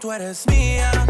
tú eres mía.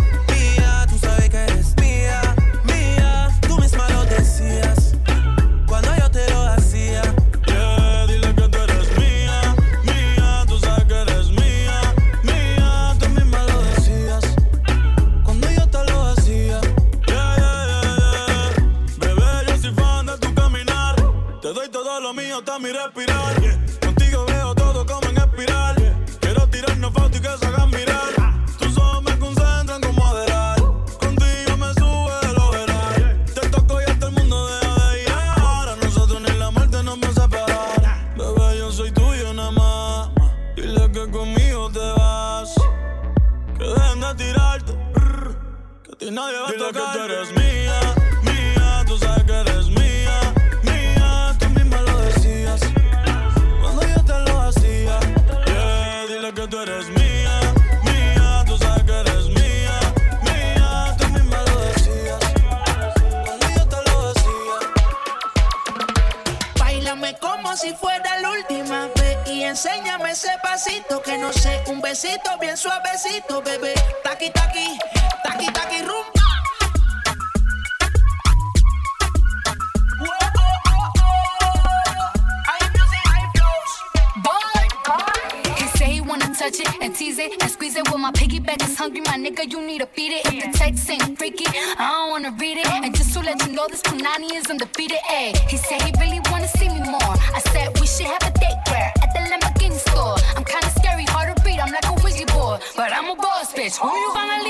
hungry, my nigga, you need to feed it. If the text ain't freaky, I don't wanna read it. And just to let you know, this Punani is undefeated. Ayy, he said he really wanna see me more. I said we should have a date where at the Lamborghini store. I'm kinda scary, hard to read, I'm like a wizard boy, but I'm a boss, bitch. Who you gonna leave?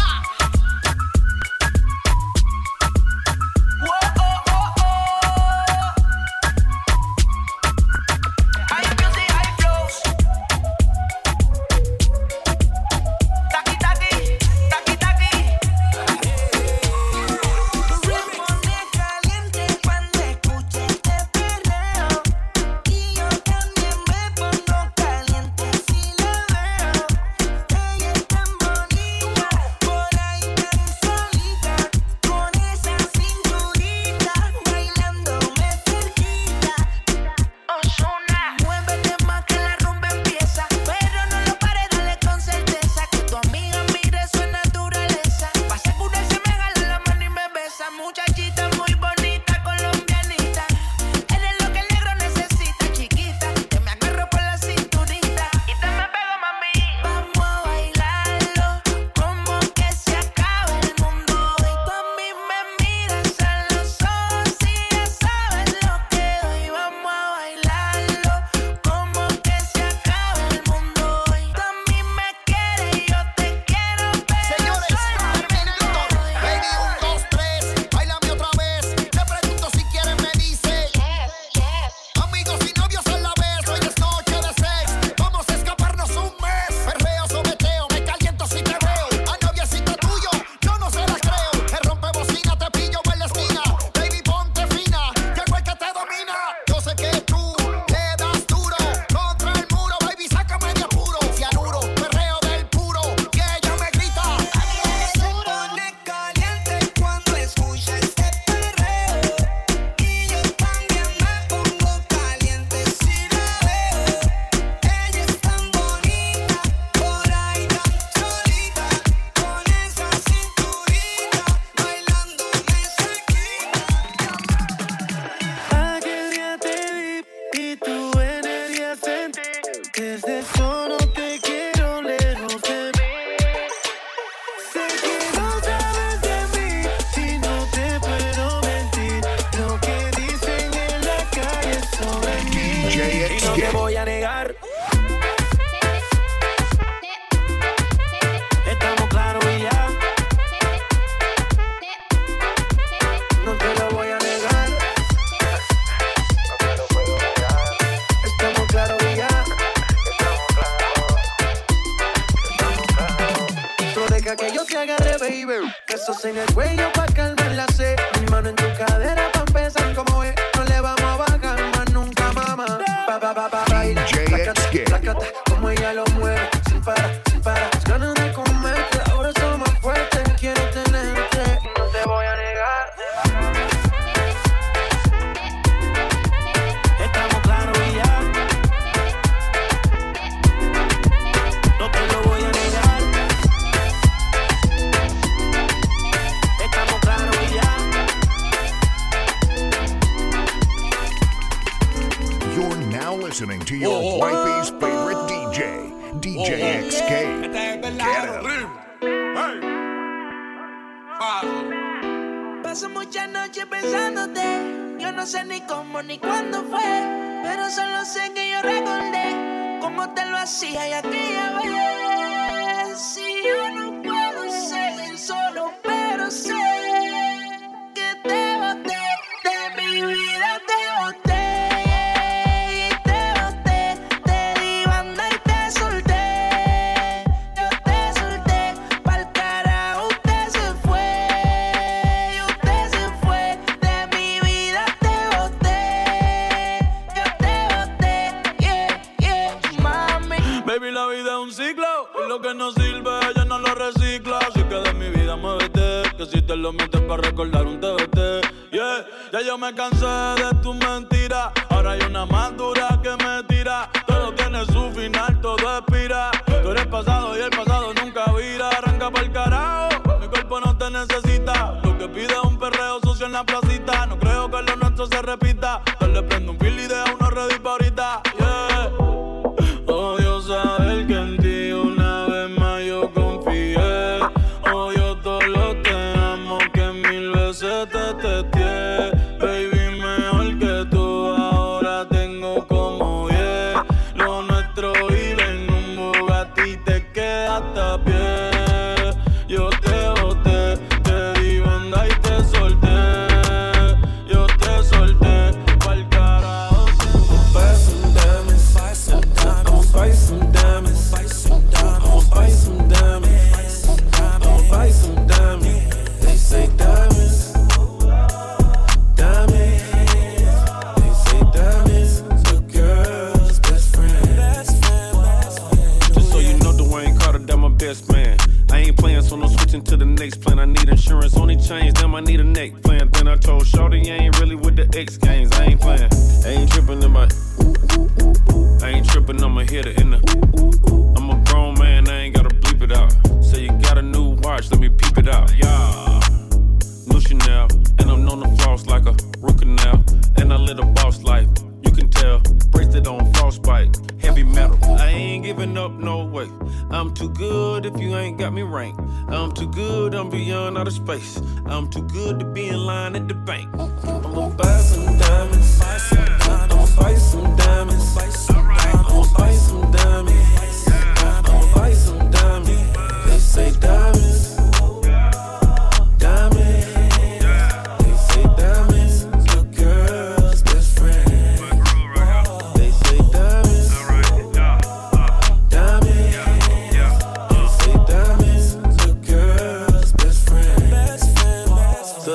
mientes para recordar un TBT. Yeah, ya yo me cansé de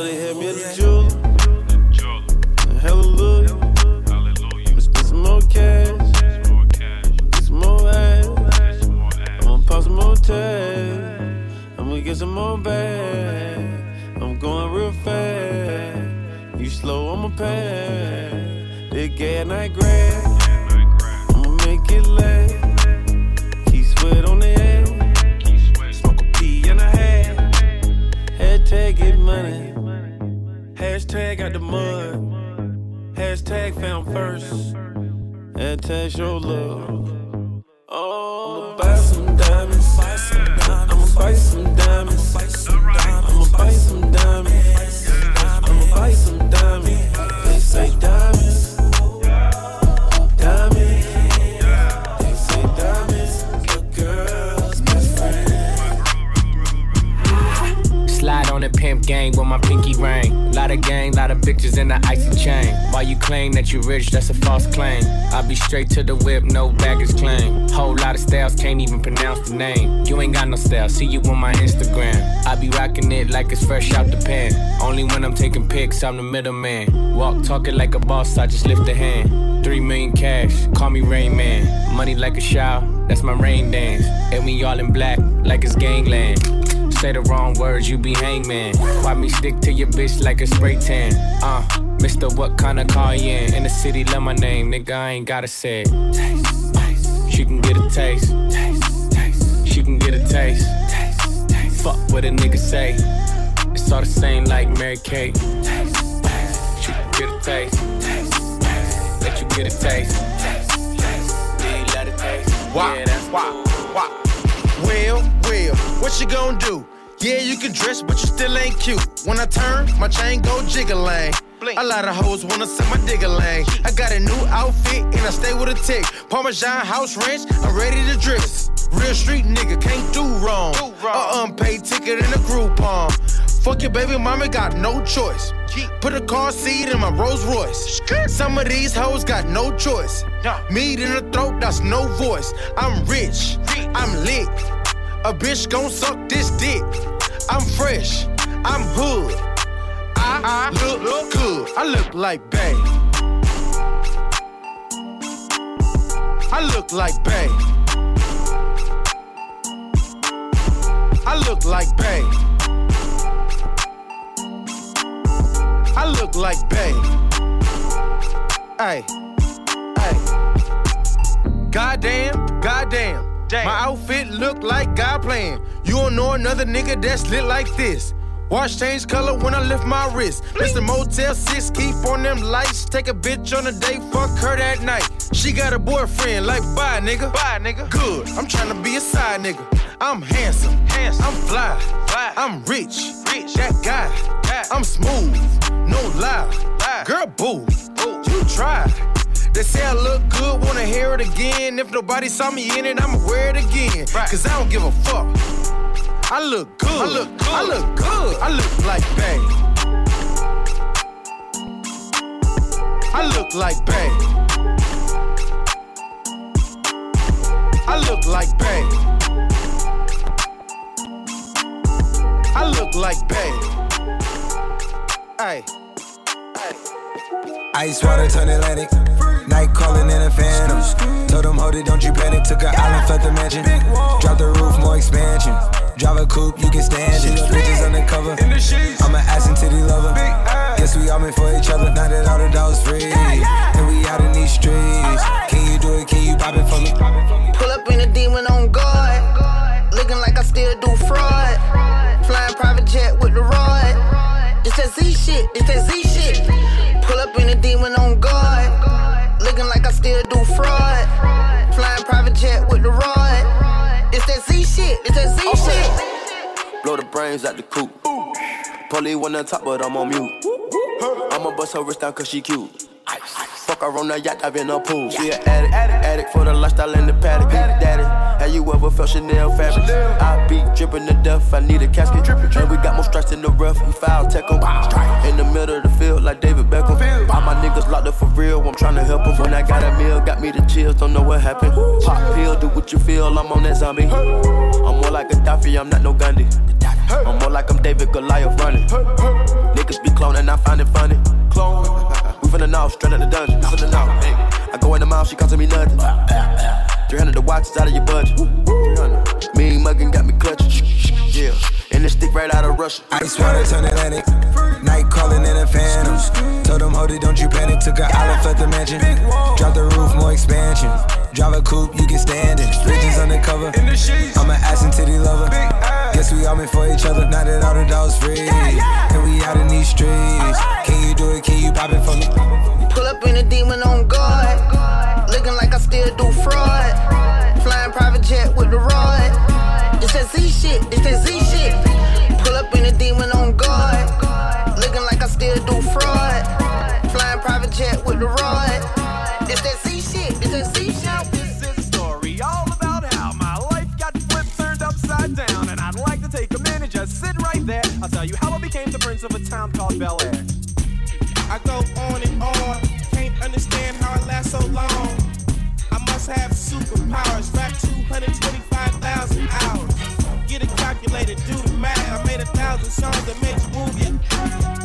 They hit me with the jewel. You ain't style, see you on my Instagram. I be rocking it like it's fresh out the pan. Only when I'm taking pics, I'm the middleman. Walk talking like a boss, I just lift a hand. Three million cash, call me Rain Man. Money like a shower, that's my rain dance. And we all in black, like it's gangland. Say the wrong words, you be hangman. Why me stick to your bitch like a spray tan? Uh, Mister, what kind of car you in? In the city, love my name, nigga, I ain't gotta say it. Taste, taste. She can get a taste. Taste, She can get a taste. Taste, taste. Fuck what a nigga say. It's all the same like Mary Kate. Taste, taste. She can get a taste. Taste, taste. Let you get a taste. Taste, taste. You let it taste. Why? Yeah, that's Why? Why? Well, well, what you gonna do? Yeah, you can dress, but you still ain't cute. When I turn, my chain go jiggling. A lot of hoes wanna set my digger lane. I got a new outfit and I stay with a tick. Parmesan house ranch, I'm ready to dress. Real street nigga can't do wrong. A unpaid ticket in a Groupon. Fuck your baby mama, got no choice. Put a car seat in my Rolls Royce. Some of these hoes got no choice. Meat in the throat, that's no voice. I'm rich, I'm lit. A bitch gon' suck this dick. I'm fresh, I'm hood. I, look, look. I look like Bay. I look like Bay. I look like Bay. I look like Bay. Hey, hey. Goddamn, goddamn. Damn. My outfit look like God playing. You don't know another nigga that's lit like this. Watch change color when I lift my wrist. Mr. Motel 6, keep on them lights. Take a bitch on a date, fuck her that night. She got a boyfriend, like bye nigga. Bye nigga. Good, I'm trying to be a side nigga. I'm handsome, handsome. I'm fly, fly. I'm rich, rich. That guy, guy. I'm smooth, no lie. lie. Girl, boo, boo. you try. They say I look good, wanna hear it again. If nobody saw me in it, I'ma wear it again. Cause I don't give a fuck. I look good. I look good. I look good. I look like Bay. I look like Bay. I look like Bay. I look like Bay. Hey. Ice water turn Atlantic. Night calling in a phantom. Told them, hold it, don't you panic. Took an island, felt the mansion. Drop the roof, more expansion. Drive a coupe, you can stand it. Bitches undercover. I'm an ass and titty lover. Guess we all meant for each other. Now that all the dogs free. And we out in these streets. Can you do it? Can you pop it for me? Pull up in a demon on guard. Looking like I still do fraud. Flying private jet with the rod. It's that Z shit. It's that Z shit. Pull up in a demon on guard. Looking like I still do fraud. Flying private jet with the rod. It's that Z shit. It's that Z shit. The brains out the coop. Polly one on top, but I'm on mute. I'ma bust her wrist down cause she cute. Fuck her on the yacht, I've been a pool. She an addict, addict for the lifestyle in the paddock. Daddy, have you ever felt Chanel fabric? I be dripping to death, I need a casket. And we got more strikes in the rough, we foul tech 'em. In the middle of the field, like David Beckham. All my niggas locked up for real, I'm tryna help 'em. When I got a meal, got me the chills, don't know what happened. Pop pill, do what you feel, I'm on that zombie. I'm more like a Gaddafi, I'm not no Gandhi. I'm more like I'm David Goliath running. Niggas be cloning, I find it funny. Clone. Finna know, straight out the dungeon. We finna know. Hey. I go in the mouth, she costing me nothing. 300 the watch is out of your budget. 300. Mean muggin' got me clutching. Yeah. And this stick right out of Russia. Ice water turn Atlantic. Night calling in a phantom. Told them, hold it, don't you panic. Took an island, left the mansion. Drop the roof, more expansion. Drive a coupe, you can stand it. Bitches undercover. I'm an ass and titty lover. Guess we all meant for each other. Now that all the dogs free. And we out in these streets. Can you do it? Can you pop it for me? Pull up in a demon on guard. Looking like I still do fraud. Flying private jet with the rod. It's that Z shit. It's that Z shit. Pull up in a demon on guard. Looking like I still do fraud. Flying private jet with the rod. It's that Z shit. It's that Z shit. This is a story all about how my life got flipped, turned upside down. And I'd like to take a minute, just sit right there. I'll tell you how I became the prince of a town called Bel Air. I go on and on. Can't understand how I last so long. Have superpowers. Rap 225,000 hours. Get it calculated, do the math. I made a thousand songs that made you move your.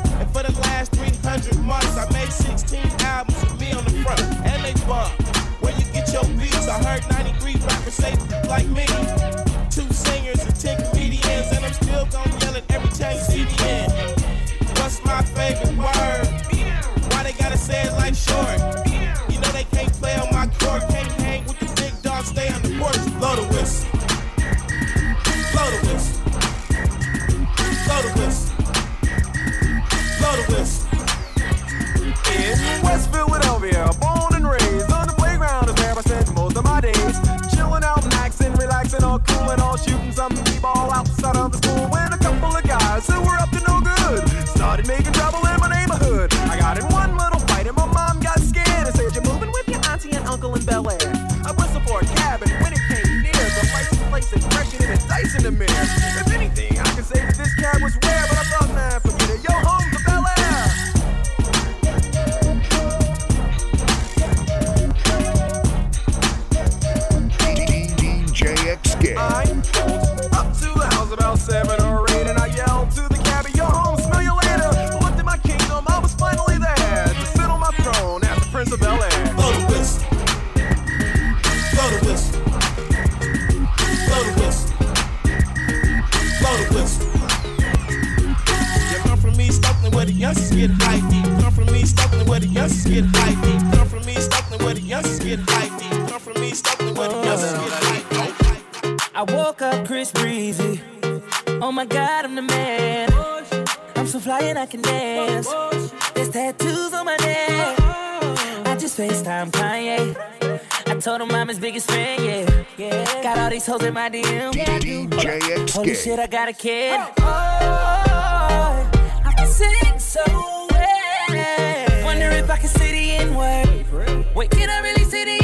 and I can dance. There's tattoos on my neck. I just FaceTime Kanye. I told him I'm his biggest fan, yeah. yeah. Got all these hoes in my DM. Yeah, Holy shit, I got a kid. Oh, I can sing so well. Wonder if I can see the N word. Wait, can I really see the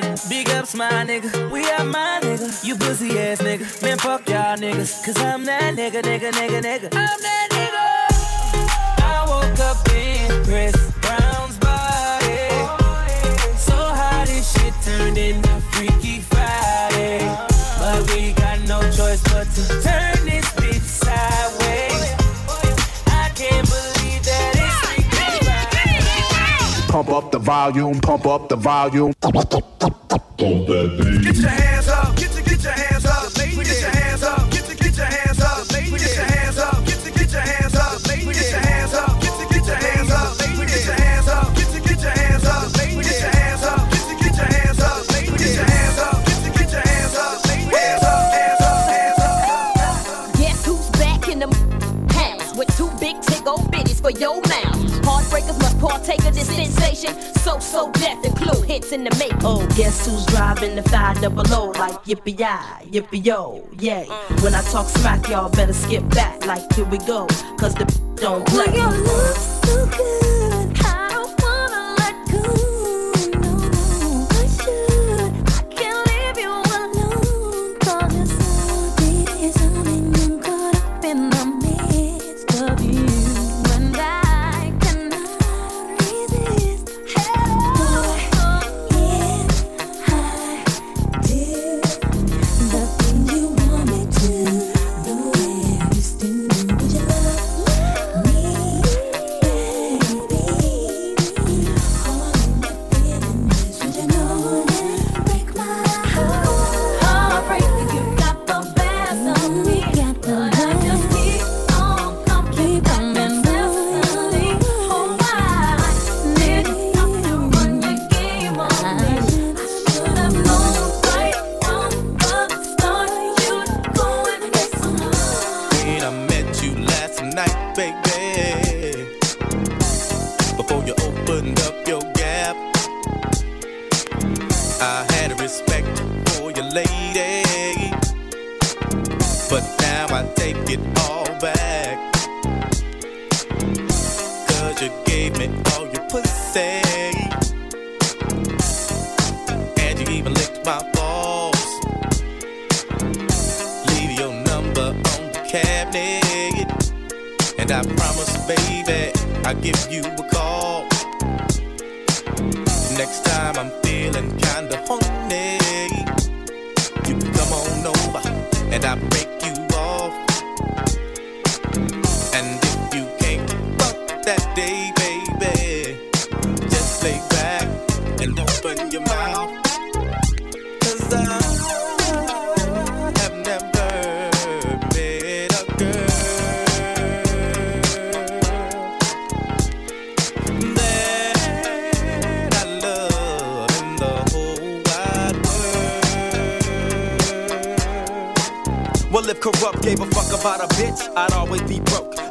nigga. Big ups, my nigga. We are my nigga. You pussy ass nigga. Man, fuck y'all niggas. Cause I'm that nigga, nigga, nigga, nigga. I'm that nigga. I woke up in Chris Brown's body. So how this shit turned into Freaky Friday. But we got no choice but to turn this pump up the volume, pump up the volume. Pump that beat. Get your hands up. partake of this sensation. So, so death and clue hits in the make. Oh, guess who's driving the 5 double O like yippee yi, yippee yo, yay. When I talk smack, y'all better skip back like here we go, cause the don't play. Oh, look so good.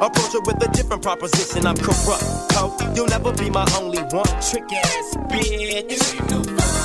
Approach it with a different proposition. I'm corrupt. Oh, you'll never be my only one. Trick ass bitch.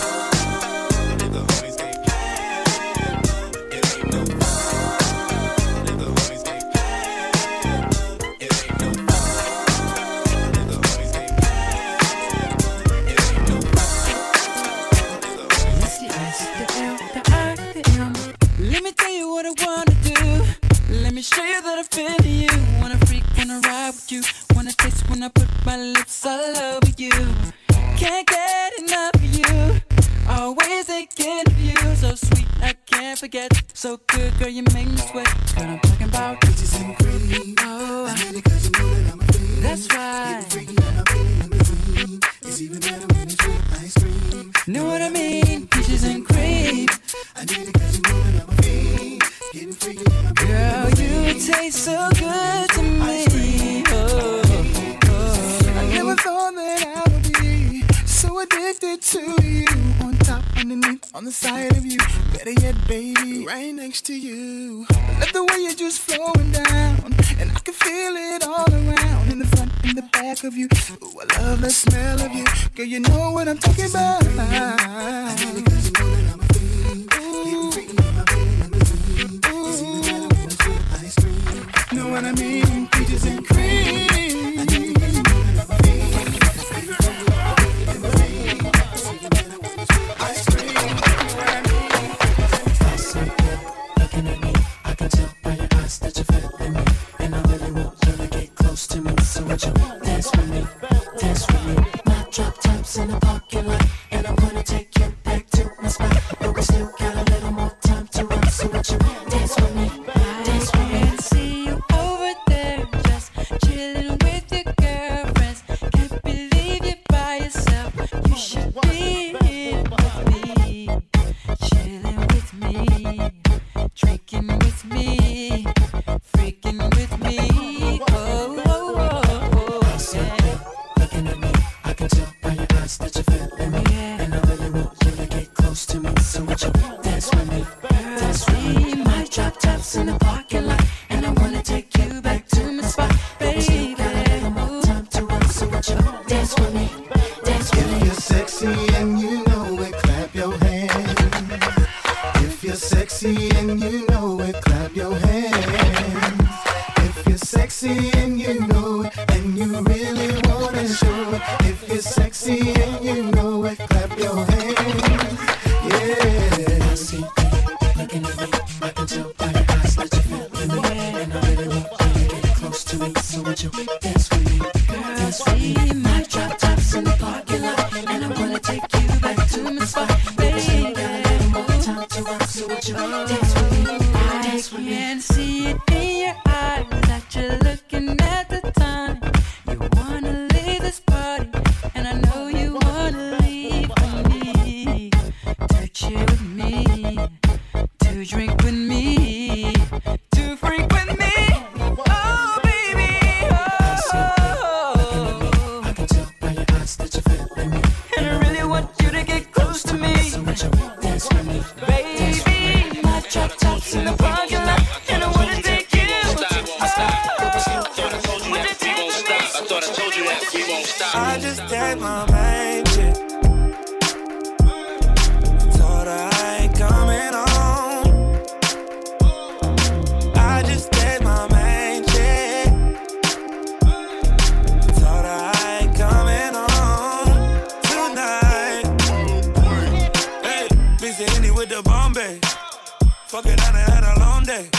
Fuck it, I done had a long day.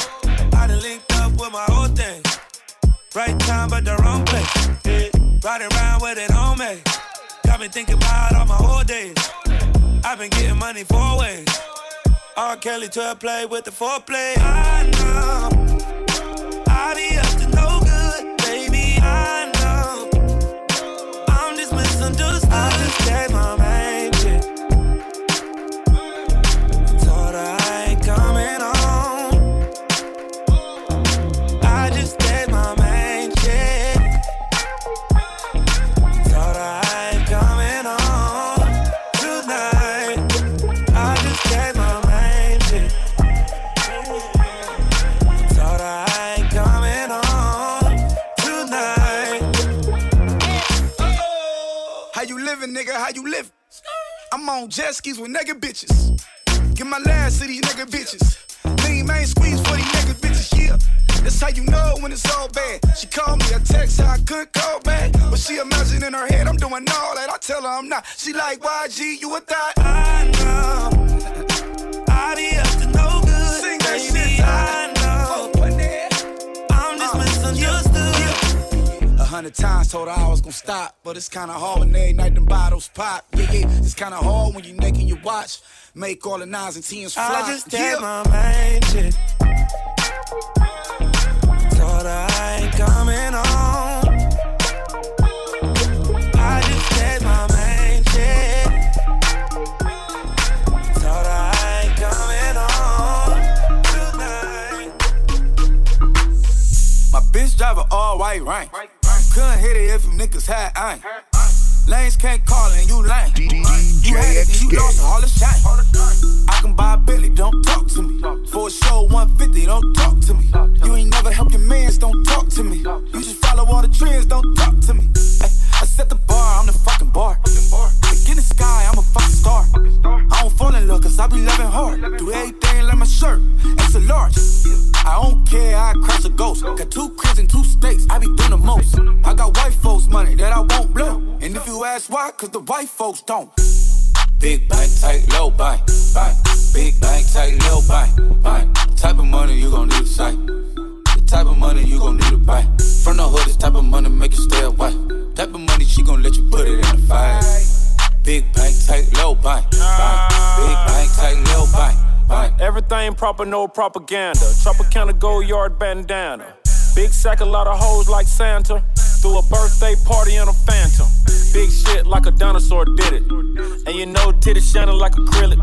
I done linked up with my whole thing. Right time, but the wrong place. Yeah. Riding around with it on me. Got me thinking about all my old days. I've been getting money four ways. R. Kelly to play with the foreplay. I know. I'm on jet skis with nigga bitches. Get my last to these nigga bitches. Lean main squeeze for these nigga bitches, yeah. That's how you know when it's all bad. She called me, I text her, I couldn't call back. But she imagine in her head, I'm doing all that. I tell her I'm not. She like, YG, you a thought? I know. Hundred times told her I was gonna stop, but it's kinda hard when every night them bottles pop. Yeah, yeah, it's kinda hard when you naked your watch. Make all the nines and tens fly. I just yeah. my main chick. Told her I ain't coming home. I just gave my main chick. Told her I ain't coming home tonight. My bitch drive a all white rank. Couldn't hit it if you niggas had aim. Lanes can't call and you lame. You had it, you lost all the shine. I can buy a Billy, don't talk to me. For a show 150, don't talk to me. You ain't never help your mans, don't talk to me. You just follow all the trends, don't talk to me. Ay, I set the bar, I'm the fucking bar. Like in the sky, I'm a fucking star. I don't fall in love, cause I be loving hard. Do everything like my shirt, it's a large. I don't care, I crash a ghost. Got two cribs in two states, I be doing the most. I got white folks' money that I won't blow. And if you ask why, cause the white folks don't. Big bank, tight, low bank, bank. Big bank, tight, low bank, bank. Type of money you gon' need a sight. The type of money you gon' need to buy. From the hood, this type of money make you stay away. Type of money she gon' let you put it in the fight. Big bank, take low bank, bank. Big bank, take low bank, bank. Everything proper, no propaganda. Tropicana gold yard bandana. Big sack, a lot of hoes like Santa. Threw a birthday party in a phantom. Big shit like a dinosaur did it. And you know titties shining like acrylic.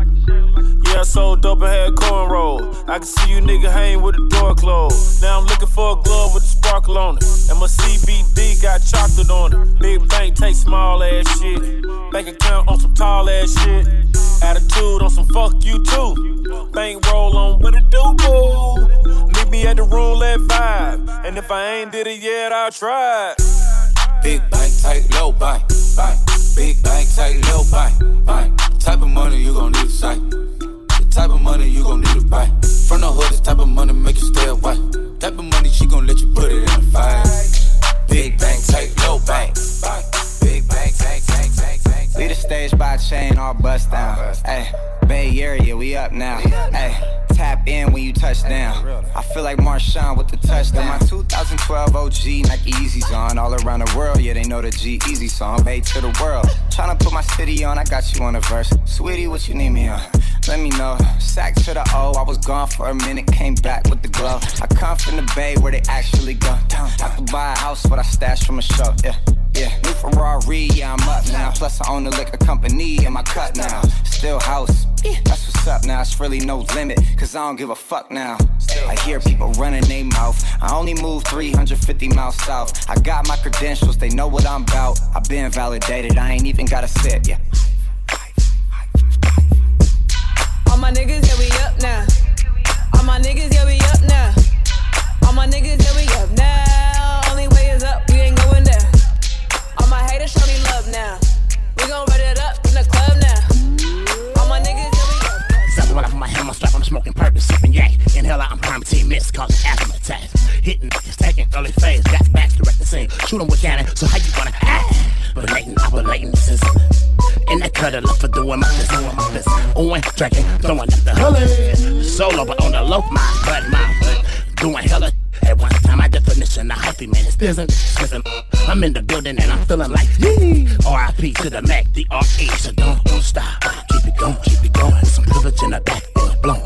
Yeah, I sold dope and had cornrow. I can see you nigga hang with the door closed. Now I'm looking for a glove with a sparkle on it. And my CBD got chocolate on it. Big bank take small ass shit. Bank account on some tall ass shit. Attitude on some fuck you too. Bank roll on what it do, boo. Meet me at the room at five. And if I ain't did it yet, I'll try. Big bank, tight, low bank, bank. Big bank, tight, low bank, bank. Type of money you gon' need a sight. Type of money you gon' need to buy. From the hood, this type of money make you stay away. Type of money she gon' let you put it in the fight. Big bank, tight, low bank, bank. Big bank, bank, bank, bank, bank. Lead the stage by chain, all bust down. Hey, Bay Area, we up now. Hey, tap in when you touch down. I feel like Marshawn with the touchdown. My 2012 OG Nike Yeezys on. All around the world, yeah, they know the G-Eazy song. Bay to the world. Tryna put my city on, I got you on a verse. Sweetie, what you need me on? Let me know. Sack to the O, I was gone for a minute, came back with the glow. I come from the Bay where they actually go. I could buy a house, what I stashed from a show. Yeah, yeah. New Ferrari, yeah, I'm up now. Plus, I own the liquor company in my cut now. Still house. That's what's up now. It's really no limit, cause I don't give a fuck now. I hear people running their mouth. I only moved 350 miles south. I got my credentials, they know what I'm about. I've been validated, I ain't even gotta sit, yeah. All my niggas, yeah, we up now. All my niggas, yeah, we up now. All my niggas, yeah, we up now. gotta show me love now. We gon' run it up in the club now. All my niggas, yeah, we go. when I my strap, I'm smoking purpose, sipping yak. Inhale out, I'm prime team causing asthma attacks. Hitting niggas, taking early phase, got back direct the scene. Shoot 'em with cannon, so how you gonna act? Relating, operating, system. in the cutter, look for doing my business, doing my business. Ooh, and drinking, throwing up the hood. Solo, but on the low, my butt, my butt. Doing hella at one time, my definition, a hyphy man is business, business. I'm in the building and I'm feeling like. R.I.P. to the Mac, the R.E. So don't, don't stop. Keep it going, keep it going. Some privilege in the back, it's blowing.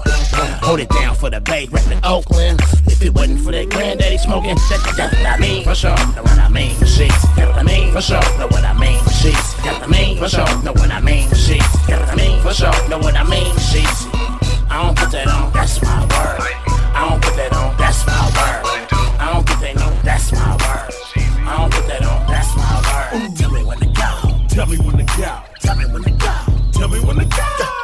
Hold it down for the Bay, reppin' Oakland. If it wasn't for that granddaddy smoking, that, that's what I mean. For sure, know what I mean. For sheets, got what I mean. For sure, know what I mean. For sheets, got what I mean. For sure, know what I mean. For sheets, got what I mean. For sure, know what I mean. For. I don't put that on, that's my word. I don't put that on, that's my word. I don't think they know, that's my word. Tell me when to go. Tell me when to go. Tell me when to go. Tell me when to go.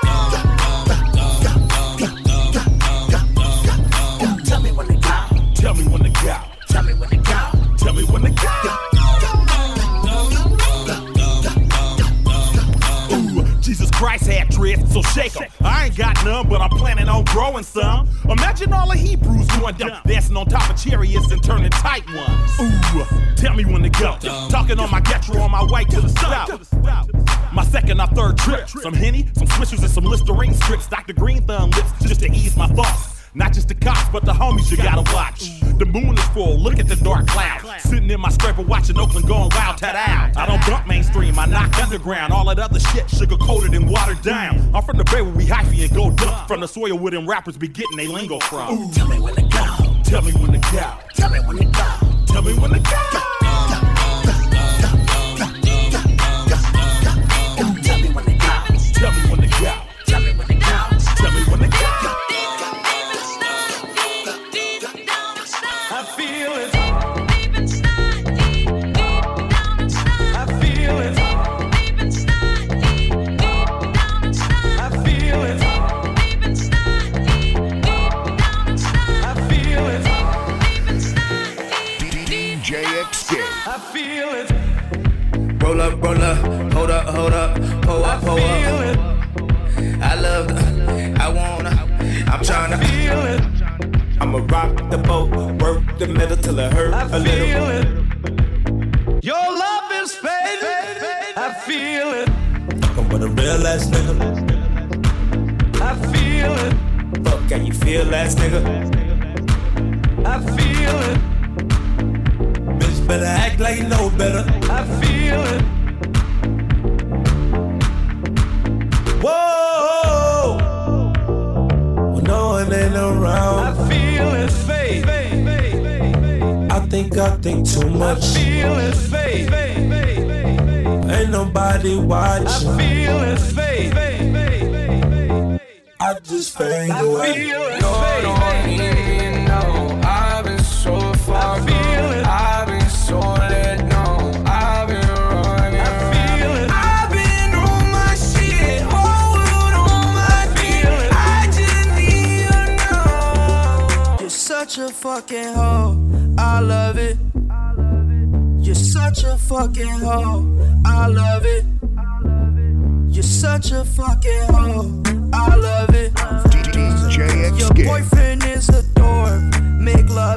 Dreads, so shake 'em. I ain't got none, but I'm planning on growing some. Imagine all the Hebrews going dumb, dancing on top of chariots and turning tight ones. Ooh, tell me when to go. Talking on my getro on my way to the south. My second or third trip. Some Henny, some Swishers, and some Listerine strips. Dr. Green Thumb lips just to ease my thoughts. Not just the cops, but the homies you gotta watch. The moon is full, look at the dark cloud. Sitting in my scraper watching Oakland going wild, tat out. I don't bump mainstream, I knock underground. All that other shit sugar coated and watered down. I'm from the bay where we hyphy and go dump. From the soil where them rappers be getting they lingo from. Tell me when to go. Tell me when to go. Tell me when to go. Tell me when to go. Up, roll up, hold up, hold up, pull up, pull up. I love the, I wanna, I'm tryna feel it. I'ma rock the boat, work the middle till it hurt a little. it. Your love is fading. I feel it. Fucking with a real ass nigga. I feel it. Fuck, can you feel ass nigga? I feel it. Bitch better act like you know better. I feel it. Whoa! When no one ain't around. I feel it fade. I think I think too much. I feel it fade. Ain't nobody watching. I feel it fade. I just fade I away. feel it Lord, fucking hoe. I love it. You're such a fucking hoe. I love it. You're such a fucking hoe. I love it. Your boyfriend is a dork. Make loving.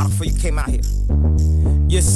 Water before you came out here?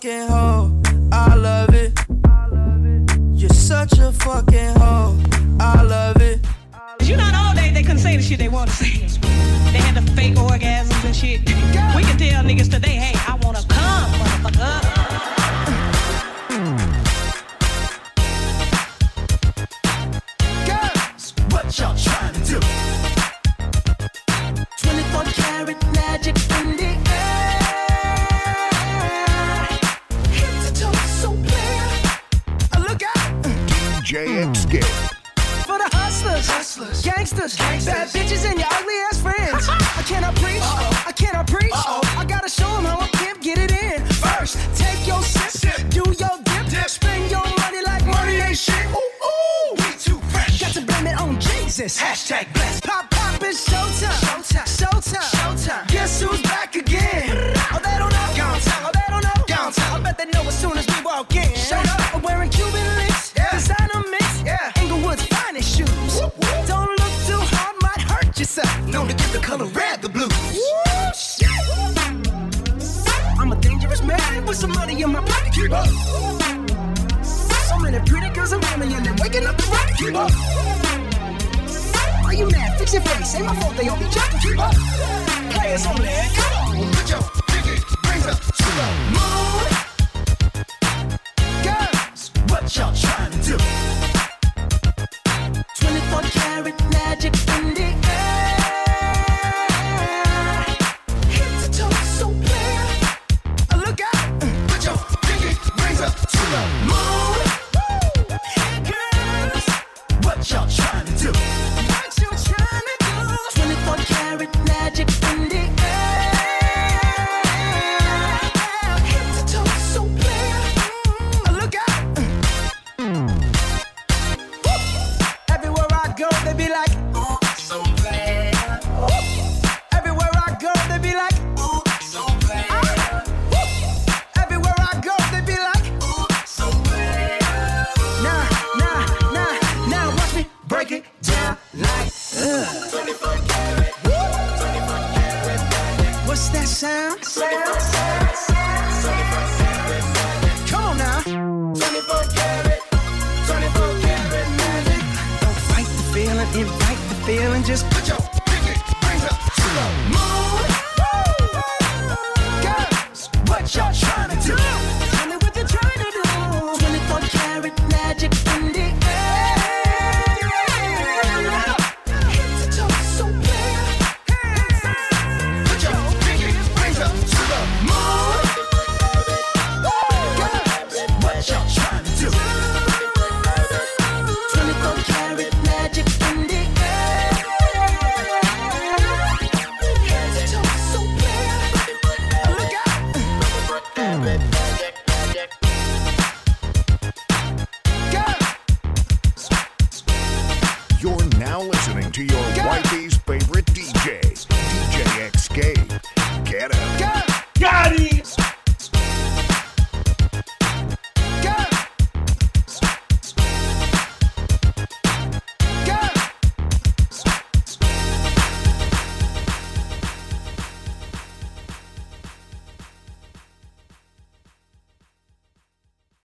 fucking hoe. I love it. hours of ramming and then waking up the rock. Keep up. Why you mad? Fix your face. Ain't my fault they all be jacking. Keep up. Players on. Come on. Put your pinky rings up to the moon. feeling, just put your